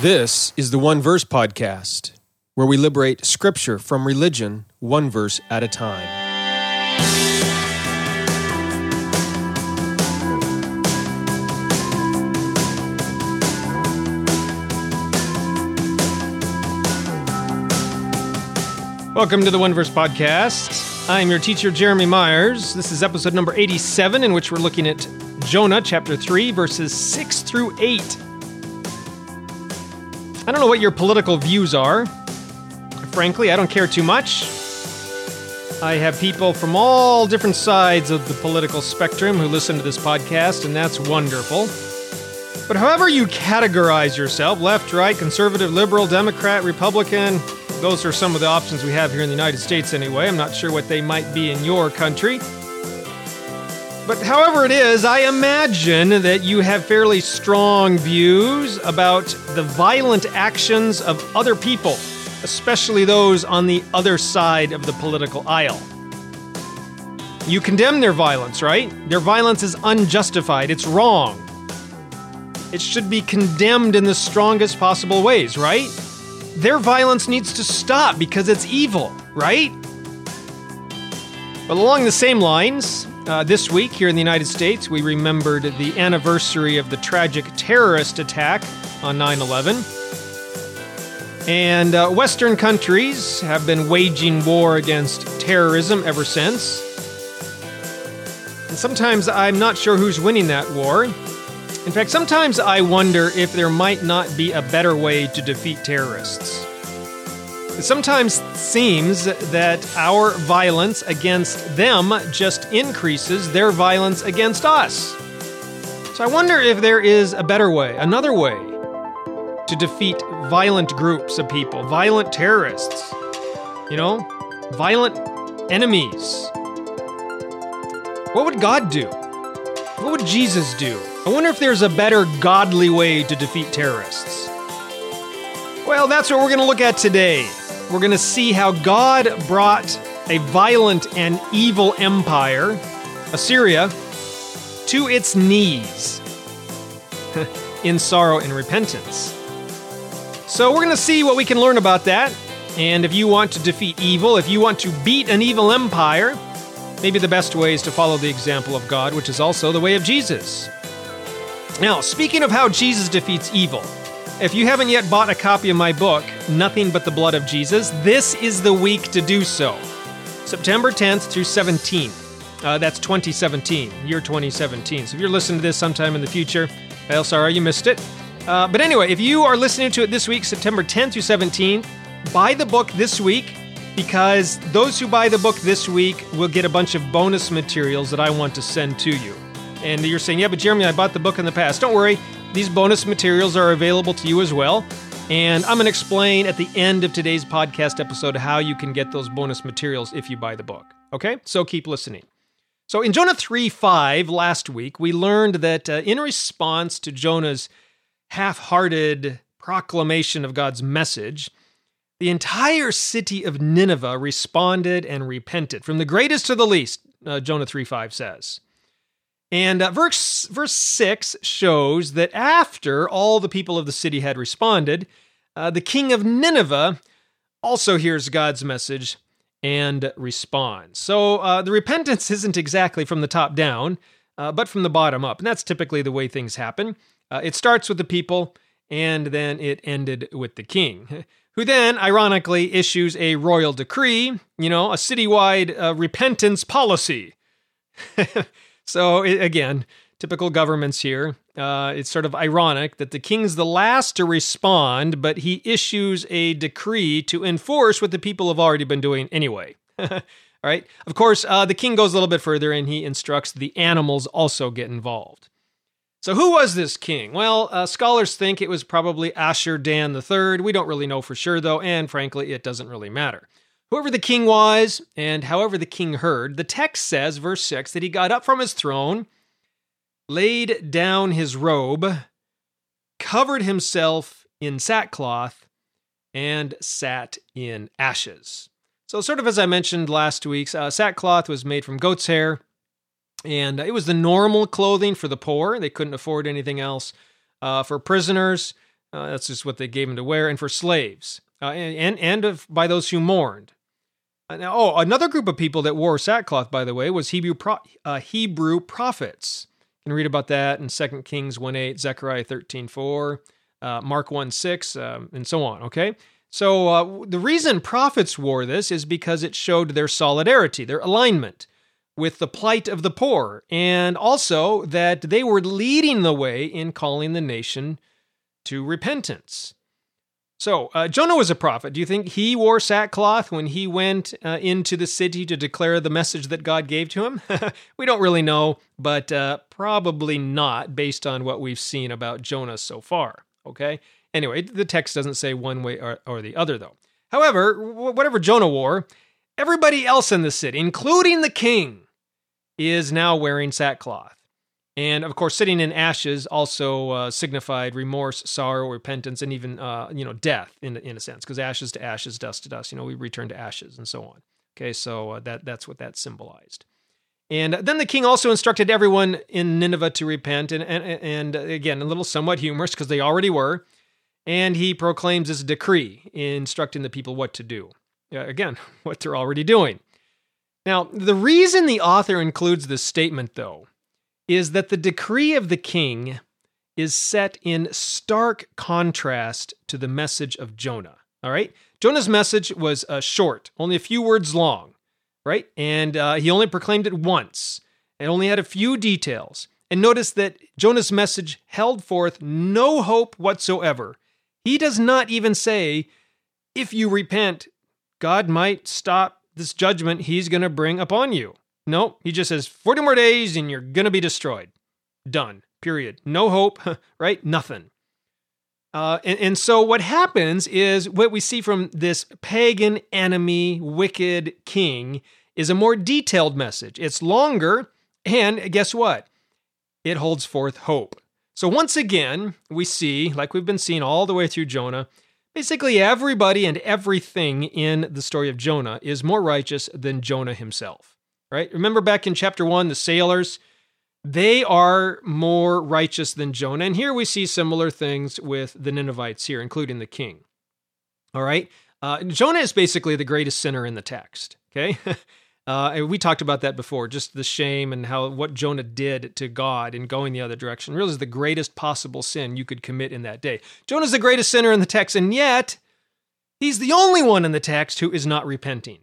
This is the One Verse Podcast, where we liberate scripture from religion one verse at a time. Welcome to the One Verse Podcast. I'm your teacher, Jeremy Myers. This is episode number 87, in which we're looking at Jonah chapter 3, verses 6 through 8. I don't know what your political views are. Frankly, I don't care too much. I have people from all different sides of the political spectrum who listen to this podcast, and that's wonderful. But however you categorize yourself left, right, conservative, liberal, Democrat, Republican those are some of the options we have here in the United States, anyway. I'm not sure what they might be in your country. But however it is, I imagine that you have fairly strong views about the violent actions of other people, especially those on the other side of the political aisle. You condemn their violence, right? Their violence is unjustified, it's wrong. It should be condemned in the strongest possible ways, right? Their violence needs to stop because it's evil, right? But along the same lines, uh, this week here in the United States, we remembered the anniversary of the tragic terrorist attack on 9 11. And uh, Western countries have been waging war against terrorism ever since. And sometimes I'm not sure who's winning that war. In fact, sometimes I wonder if there might not be a better way to defeat terrorists. It sometimes seems that our violence against them just increases their violence against us. So I wonder if there is a better way, another way, to defeat violent groups of people, violent terrorists, you know, violent enemies. What would God do? What would Jesus do? I wonder if there's a better godly way to defeat terrorists. Well, that's what we're going to look at today. We're going to see how God brought a violent and evil empire, Assyria, to its knees in sorrow and repentance. So, we're going to see what we can learn about that. And if you want to defeat evil, if you want to beat an evil empire, maybe the best way is to follow the example of God, which is also the way of Jesus. Now, speaking of how Jesus defeats evil, if you haven't yet bought a copy of my book, Nothing But the Blood of Jesus, this is the week to do so. September 10th through 17th. Uh, that's 2017, year 2017. So if you're listening to this sometime in the future, well, sorry you missed it. Uh, but anyway, if you are listening to it this week, September 10th through 17th, buy the book this week because those who buy the book this week will get a bunch of bonus materials that I want to send to you and you're saying, yeah, but Jeremy, I bought the book in the past. Don't worry, these bonus materials are available to you as well. And I'm going to explain at the end of today's podcast episode how you can get those bonus materials if you buy the book. Okay? So keep listening. So in Jonah 3 5 last week, we learned that uh, in response to Jonah's half hearted proclamation of God's message, the entire city of Nineveh responded and repented, from the greatest to the least, uh, Jonah 3 5 says. And uh, verse, verse 6 shows that after all the people of the city had responded, uh, the king of Nineveh also hears God's message and responds. So uh, the repentance isn't exactly from the top down, uh, but from the bottom up. And that's typically the way things happen. Uh, it starts with the people, and then it ended with the king, who then, ironically, issues a royal decree, you know, a citywide uh, repentance policy. So again, typical governments here. Uh, it's sort of ironic that the king's the last to respond, but he issues a decree to enforce what the people have already been doing anyway. All right. Of course, uh, the king goes a little bit further and he instructs the animals also get involved. So, who was this king? Well, uh, scholars think it was probably Ashur Dan III. We don't really know for sure, though, and frankly, it doesn't really matter. Whoever the king was, and however the king heard, the text says, verse 6, that he got up from his throne, laid down his robe, covered himself in sackcloth, and sat in ashes. So, sort of as I mentioned last week, uh, sackcloth was made from goat's hair, and it was the normal clothing for the poor. They couldn't afford anything else. Uh, for prisoners, Uh, that's just what they gave them to wear, and for slaves, uh, and and of, by those who mourned. Uh, now, oh, another group of people that wore sackcloth, by the way, was Hebrew pro- uh, Hebrew prophets. You can read about that in 2 Kings 1 8, Zechariah 13 4, uh, Mark 1 6, um, and so on. Okay? So uh, the reason prophets wore this is because it showed their solidarity, their alignment with the plight of the poor, and also that they were leading the way in calling the nation to repentance. So, uh, Jonah was a prophet. Do you think he wore sackcloth when he went uh, into the city to declare the message that God gave to him? we don't really know, but uh, probably not based on what we've seen about Jonah so far. Okay? Anyway, the text doesn't say one way or, or the other, though. However, whatever Jonah wore, everybody else in the city, including the king, is now wearing sackcloth. And of course, sitting in ashes also uh, signified remorse, sorrow, repentance, and even uh, you know death in in a sense, because ashes to ashes, dust to dust. You know, we return to ashes, and so on. Okay, so uh, that that's what that symbolized. And then the king also instructed everyone in Nineveh to repent, and and, and again, a little somewhat humorous because they already were. And he proclaims this decree, instructing the people what to do. again, what they're already doing. Now, the reason the author includes this statement, though, is that the decree of the king is set in stark contrast to the message of Jonah. All right? Jonah's message was uh, short, only a few words long, right? And uh, he only proclaimed it once and only had a few details. And notice that Jonah's message held forth no hope whatsoever. He does not even say, if you repent, God might stop this judgment he's going to bring upon you. No, he just says 40 more days and you're going to be destroyed. Done. Period. No hope, right? Nothing. Uh, and, and so what happens is what we see from this pagan enemy, wicked king is a more detailed message. It's longer, and guess what? It holds forth hope. So once again, we see, like we've been seeing all the way through Jonah, basically everybody and everything in the story of Jonah is more righteous than Jonah himself right? Remember back in chapter one, the sailors, they are more righteous than Jonah. And here we see similar things with the Ninevites here, including the king. All right. Uh, Jonah is basically the greatest sinner in the text. Okay. Uh, we talked about that before, just the shame and how what Jonah did to God in going the other direction really is the greatest possible sin you could commit in that day. Jonah's the greatest sinner in the text, and yet he's the only one in the text who is not repenting.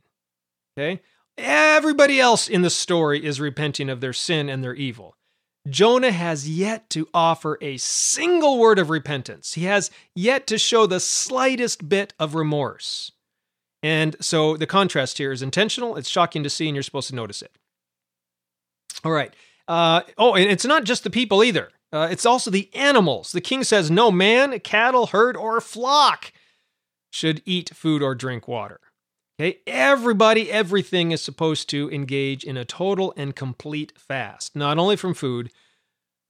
Okay? Everybody else in the story is repenting of their sin and their evil. Jonah has yet to offer a single word of repentance. He has yet to show the slightest bit of remorse. And so the contrast here is intentional. It's shocking to see, and you're supposed to notice it. All right. Uh, oh, and it's not just the people either. Uh, it's also the animals. The king says no man, cattle, herd, or flock should eat food or drink water. Okay, everybody, everything is supposed to engage in a total and complete fast, not only from food,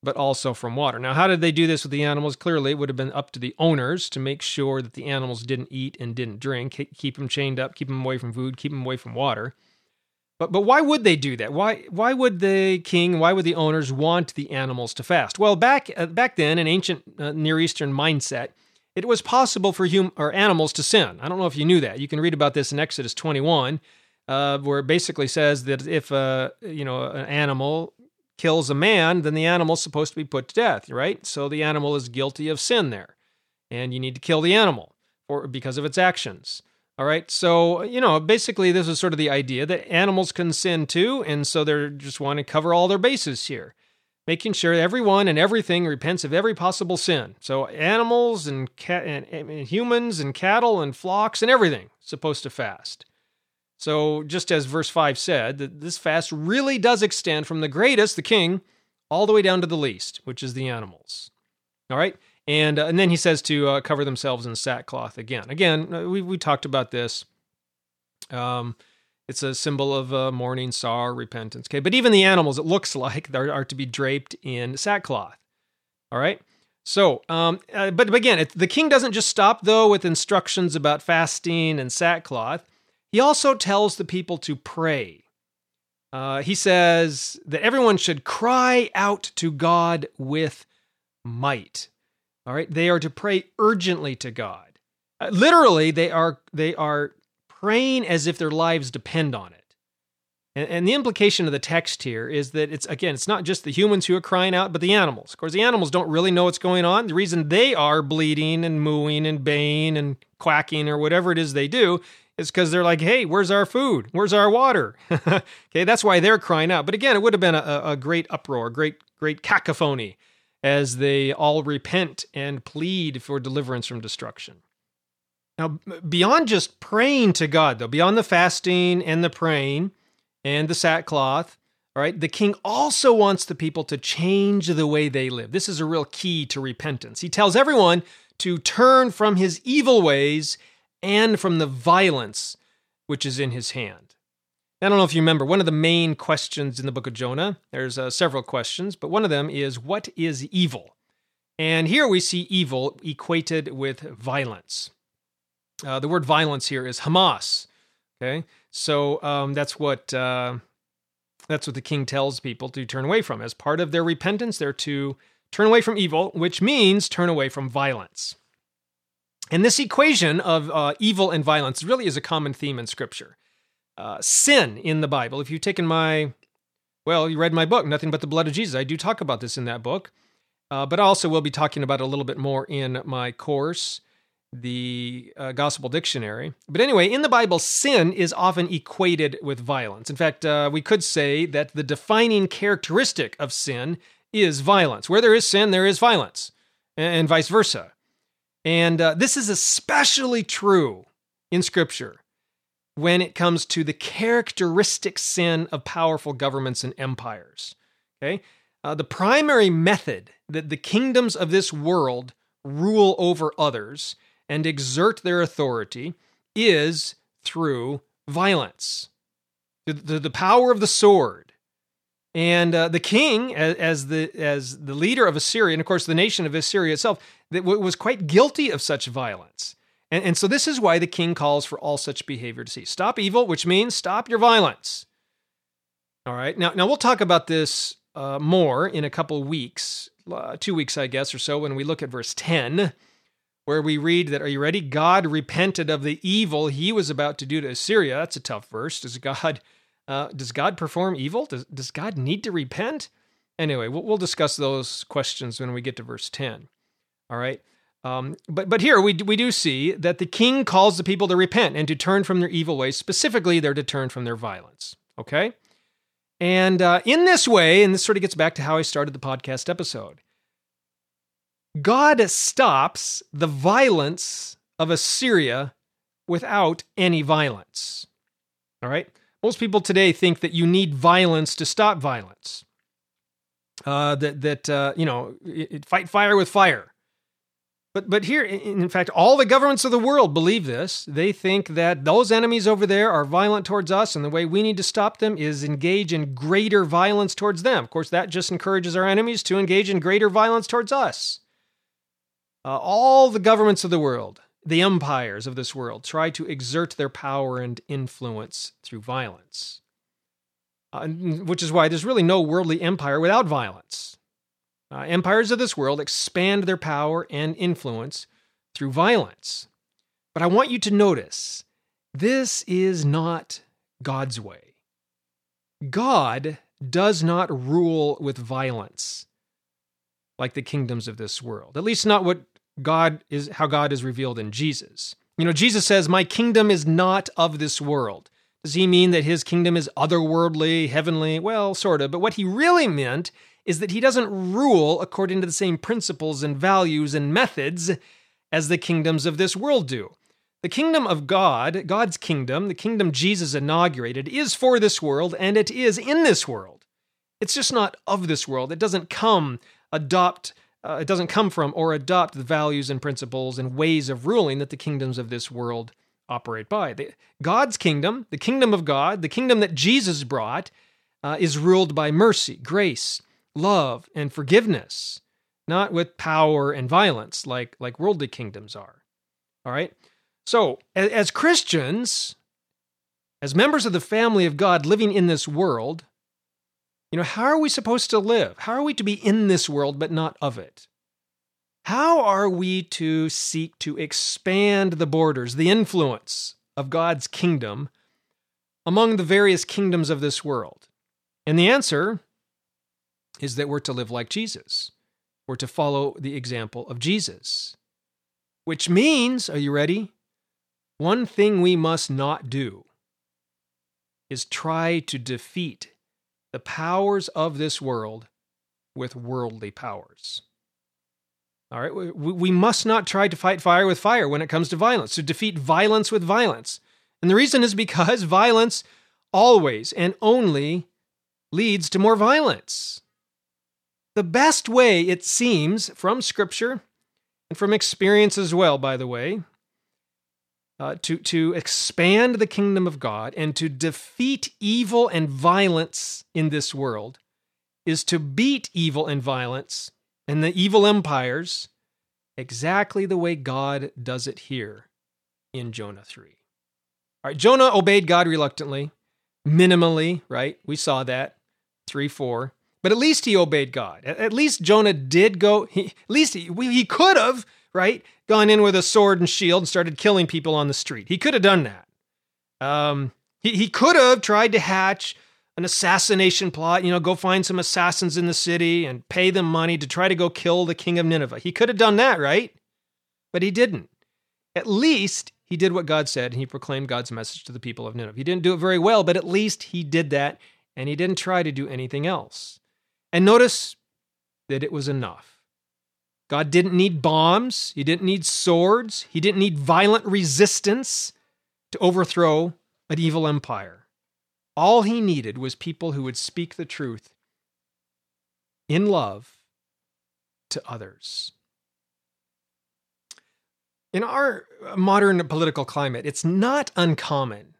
but also from water. Now, how did they do this with the animals? Clearly, it would have been up to the owners to make sure that the animals didn't eat and didn't drink, keep them chained up, keep them away from food, keep them away from water. But but why would they do that? Why why would the king, why would the owners want the animals to fast? Well, back uh, back then in ancient uh, Near Eastern mindset, it was possible for hum- or animals to sin. I don't know if you knew that. You can read about this in Exodus 21, uh, where it basically says that if a uh, you know an animal kills a man, then the animal's supposed to be put to death, right? So the animal is guilty of sin there, and you need to kill the animal for because of its actions. All right, so you know basically this is sort of the idea that animals can sin too, and so they're just want to cover all their bases here making sure everyone and everything repents of every possible sin. So animals and, and, and humans and cattle and flocks and everything supposed to fast. So just as verse 5 said, that this fast really does extend from the greatest, the king, all the way down to the least, which is the animals. All right? And, uh, and then he says to uh, cover themselves in sackcloth again. Again, uh, we, we talked about this. Um, it's a symbol of uh, mourning, sorrow, repentance. Okay, but even the animals, it looks like, they are to be draped in sackcloth. All right. So, um, uh, but again, it, the king doesn't just stop though with instructions about fasting and sackcloth. He also tells the people to pray. Uh, he says that everyone should cry out to God with might. All right, they are to pray urgently to God. Uh, literally, they are they are praying as if their lives depend on it. And, and the implication of the text here is that it's again, it's not just the humans who are crying out, but the animals. Of course, the animals don't really know what's going on. The reason they are bleeding and mooing and baying and quacking or whatever it is they do is because they're like, hey, where's our food? Where's our water? okay, that's why they're crying out. But again, it would have been a, a great uproar, great, great cacophony as they all repent and plead for deliverance from destruction. Now, beyond just praying to God, though, beyond the fasting and the praying and the sackcloth, all right, the king also wants the people to change the way they live. This is a real key to repentance. He tells everyone to turn from his evil ways and from the violence which is in his hand. I don't know if you remember, one of the main questions in the book of Jonah, there's uh, several questions, but one of them is, What is evil? And here we see evil equated with violence. Uh, the word violence here is Hamas. Okay, so um, that's what uh, that's what the king tells people to turn away from. As part of their repentance, they're to turn away from evil, which means turn away from violence. And this equation of uh, evil and violence really is a common theme in Scripture. Uh, sin in the Bible, if you've taken my, well, you read my book, Nothing But the Blood of Jesus, I do talk about this in that book. Uh, but also, we'll be talking about it a little bit more in my course, the uh, Gospel Dictionary. But anyway, in the Bible, sin is often equated with violence. In fact, uh, we could say that the defining characteristic of sin is violence. Where there is sin, there is violence, and vice versa. And uh, this is especially true in Scripture when it comes to the characteristic sin of powerful governments and empires. Okay? Uh, the primary method that the kingdoms of this world rule over others and exert their authority is through violence. The, the, the power of the sword, and uh, the king, as, as, the as the leader of Assyria, and of course the nation of Assyria itself, that was quite guilty of such violence. And, and so this is why the king calls for all such behavior to cease. Stop evil, which means stop your violence. All right. Now, now we'll talk about this uh, more in a couple weeks, uh, two weeks, I guess, or so, when we look at verse 10, where we read that, Are you ready? God repented of the evil he was about to do to Assyria. That's a tough verse. Does God uh, does God perform evil? Does, does God need to repent? Anyway, we'll, we'll discuss those questions when we get to verse 10. All right. Um, but but here we we do see that the king calls the people to repent and to turn from their evil ways. Specifically, they're to turn from their violence. Okay, and uh, in this way, and this sort of gets back to how I started the podcast episode. God stops the violence of Assyria without any violence. All right. Most people today think that you need violence to stop violence. Uh, that that uh, you know, it, fight fire with fire. But but here, in fact, all the governments of the world believe this. They think that those enemies over there are violent towards us, and the way we need to stop them is engage in greater violence towards them. Of course, that just encourages our enemies to engage in greater violence towards us. Uh, all the governments of the world the empires of this world try to exert their power and influence through violence. Uh, which is why there's really no worldly empire without violence. Uh, empires of this world expand their power and influence through violence. But I want you to notice this is not God's way. God does not rule with violence like the kingdoms of this world, at least not what God is how God is revealed in Jesus. You know, Jesus says, My kingdom is not of this world. Does he mean that his kingdom is otherworldly, heavenly? Well, sort of. But what he really meant is that he doesn't rule according to the same principles and values and methods as the kingdoms of this world do. The kingdom of God, God's kingdom, the kingdom Jesus inaugurated, is for this world and it is in this world. It's just not of this world. It doesn't come, adopt, uh, it doesn't come from or adopt the values and principles and ways of ruling that the kingdoms of this world operate by. The, God's kingdom, the kingdom of God, the kingdom that Jesus brought, uh, is ruled by mercy, grace, love, and forgiveness, not with power and violence like, like worldly kingdoms are. All right? So, as, as Christians, as members of the family of God living in this world, you know, how are we supposed to live? How are we to be in this world but not of it? How are we to seek to expand the borders, the influence of God's kingdom among the various kingdoms of this world? And the answer is that we're to live like Jesus. We're to follow the example of Jesus. Which means, are you ready? One thing we must not do is try to defeat the powers of this world with worldly powers. All right, we, we must not try to fight fire with fire when it comes to violence, to defeat violence with violence. And the reason is because violence always and only leads to more violence. The best way, it seems, from Scripture and from experience as well, by the way, uh, to, to expand the kingdom of God and to defeat evil and violence in this world is to beat evil and violence and the evil empires exactly the way God does it here in Jonah 3. All right, Jonah obeyed God reluctantly, minimally, right? We saw that 3 4. But at least he obeyed God. At least Jonah did go, he, at least he, he could have, right, gone in with a sword and shield and started killing people on the street. He could have done that. Um, he, he could have tried to hatch an assassination plot, you know, go find some assassins in the city and pay them money to try to go kill the king of Nineveh. He could have done that, right? But he didn't. At least he did what God said and he proclaimed God's message to the people of Nineveh. He didn't do it very well, but at least he did that and he didn't try to do anything else. And notice that it was enough. God didn't need bombs, he didn't need swords, he didn't need violent resistance to overthrow an evil empire. All he needed was people who would speak the truth in love to others. In our modern political climate, it's not uncommon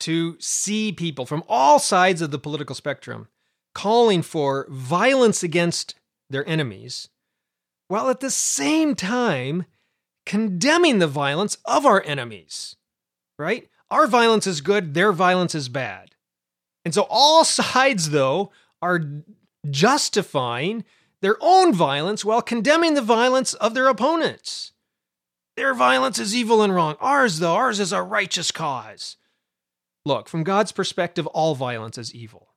to see people from all sides of the political spectrum calling for violence against their enemies, while at the same time condemning the violence of our enemies, right? Our violence is good, their violence is bad. And so all sides, though, are justifying their own violence while condemning the violence of their opponents. Their violence is evil and wrong. Ours, though, ours is a righteous cause. Look, from God's perspective, all violence is evil.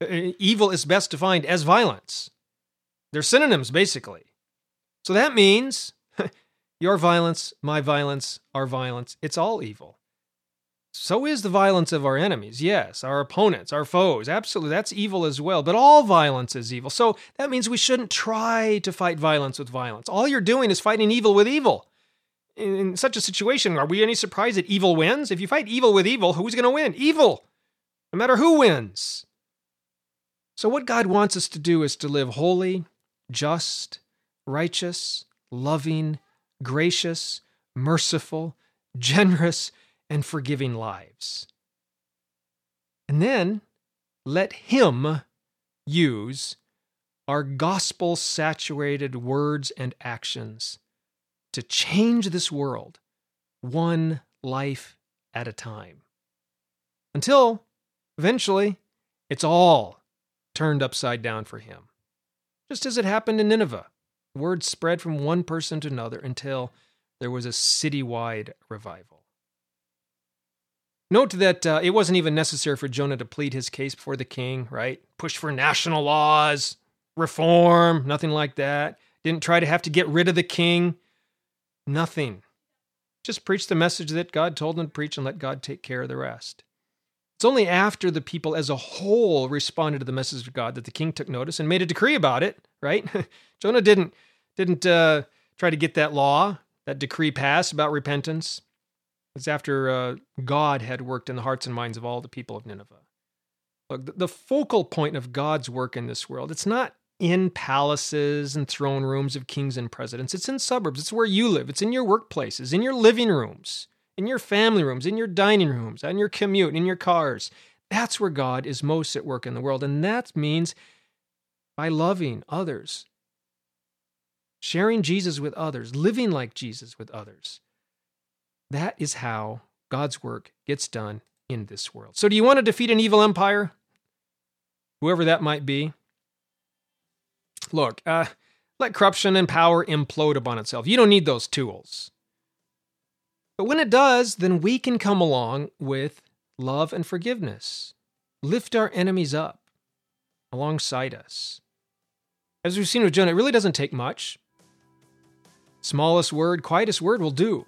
Uh, uh, evil is best defined as violence. They're synonyms, basically. So that means your violence, my violence, our violence, it's all evil. So is the violence of our enemies. Yes, our opponents, our foes. Absolutely. That's evil as well. But all violence is evil. So that means we shouldn't try to fight violence with violence. All you're doing is fighting evil with evil. In such a situation, are we any surprised that evil wins? If you fight evil with evil, who's going to win? Evil. No matter who wins. So, what God wants us to do is to live holy, just, righteous, loving, gracious, merciful, generous, and forgiving lives. And then let Him use our gospel saturated words and actions to change this world one life at a time. Until eventually it's all turned upside down for Him. Just as it happened in Nineveh, word spread from one person to another until there was a citywide revival. Note that uh, it wasn't even necessary for Jonah to plead his case before the king, right? Push for national laws, reform, nothing like that. Didn't try to have to get rid of the king. Nothing. Just preach the message that God told him to preach and let God take care of the rest. It's only after the people as a whole responded to the message of God that the king took notice and made a decree about it, right? Jonah didn't didn't uh, try to get that law, that decree passed about repentance. It's after uh, God had worked in the hearts and minds of all the people of Nineveh. Look, the, the focal point of God's work in this world, it's not in palaces and throne rooms of kings and presidents. It's in suburbs. It's where you live. It's in your workplaces, in your living rooms, in your family rooms, in your dining rooms, on your commute, in your cars. That's where God is most at work in the world. And that means by loving others, sharing Jesus with others, living like Jesus with others. That is how God's work gets done in this world. So, do you want to defeat an evil empire? Whoever that might be. Look, uh, let corruption and power implode upon itself. You don't need those tools. But when it does, then we can come along with love and forgiveness, lift our enemies up alongside us. As we've seen with Jonah, it really doesn't take much. Smallest word, quietest word will do.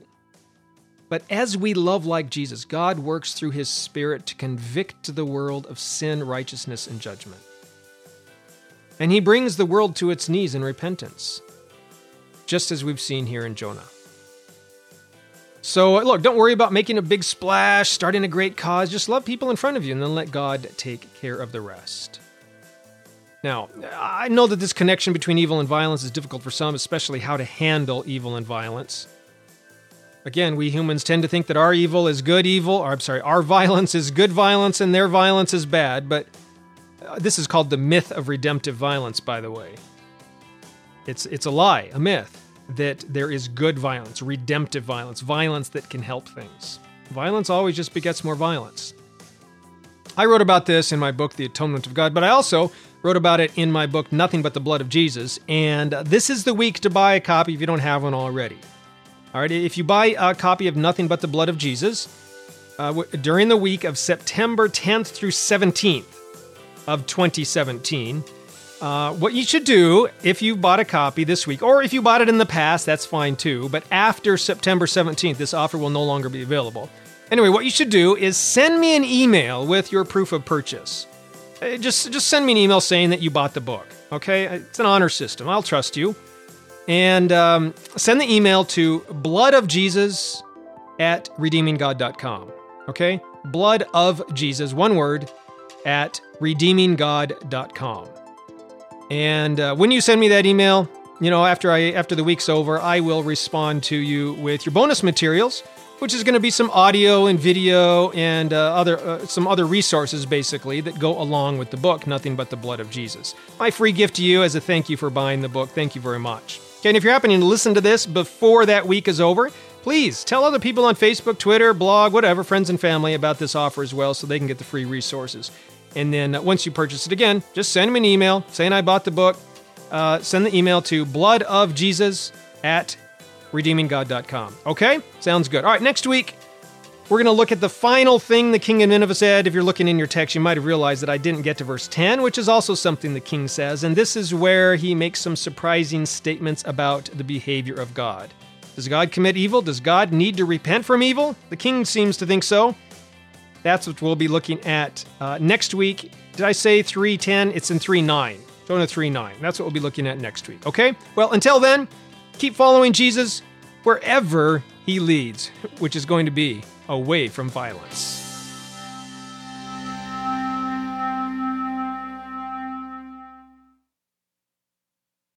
But as we love like Jesus, God works through his Spirit to convict the world of sin, righteousness, and judgment. And he brings the world to its knees in repentance, just as we've seen here in Jonah. So, look, don't worry about making a big splash, starting a great cause. Just love people in front of you and then let God take care of the rest. Now, I know that this connection between evil and violence is difficult for some, especially how to handle evil and violence. Again, we humans tend to think that our evil is good evil, or I'm sorry, our violence is good violence and their violence is bad, but uh, this is called the myth of redemptive violence, by the way. It's, it's a lie, a myth, that there is good violence, redemptive violence, violence that can help things. Violence always just begets more violence. I wrote about this in my book, The Atonement of God, but I also wrote about it in my book, Nothing But the Blood of Jesus, and this is the week to buy a copy if you don't have one already. All right, if you buy a copy of Nothing But the Blood of Jesus uh, during the week of September 10th through 17th of 2017, uh, what you should do if you bought a copy this week, or if you bought it in the past, that's fine too. But after September 17th, this offer will no longer be available. Anyway, what you should do is send me an email with your proof of purchase. Just, just send me an email saying that you bought the book. Okay, it's an honor system. I'll trust you and um, send the email to bloodofjesus at redeeminggod.com. Okay? Blood of Jesus, one word, at redeeminggod.com. And uh, when you send me that email, you know, after I after the week's over, I will respond to you with your bonus materials, which is going to be some audio and video and uh, other uh, some other resources basically that go along with the book, Nothing But the Blood of Jesus. My free gift to you as a thank you for buying the book. Thank you very much. Okay, and if you're happening to listen to this before that week is over, please tell other people on Facebook, Twitter, blog, whatever, friends and family about this offer as well so they can get the free resources. And then uh, once you purchase it again, just send me an email saying I bought the book. Uh, send the email to bloodofjesus at redeeminggod.com. Okay? Sounds good. All right, next week, we're going to look at the final thing the king of Nineveh said. If you're looking in your text, you might have realized that I didn't get to verse 10, which is also something the king says. And this is where he makes some surprising statements about the behavior of God. Does God commit evil? Does God need to repent from evil? The king seems to think so. That's what we'll be looking at uh, next week. Did I say 310? It's in 39. Jonah 3 9. That's what we'll be looking at next week. Okay? Well, until then, keep following Jesus wherever he leads, which is going to be away from violence.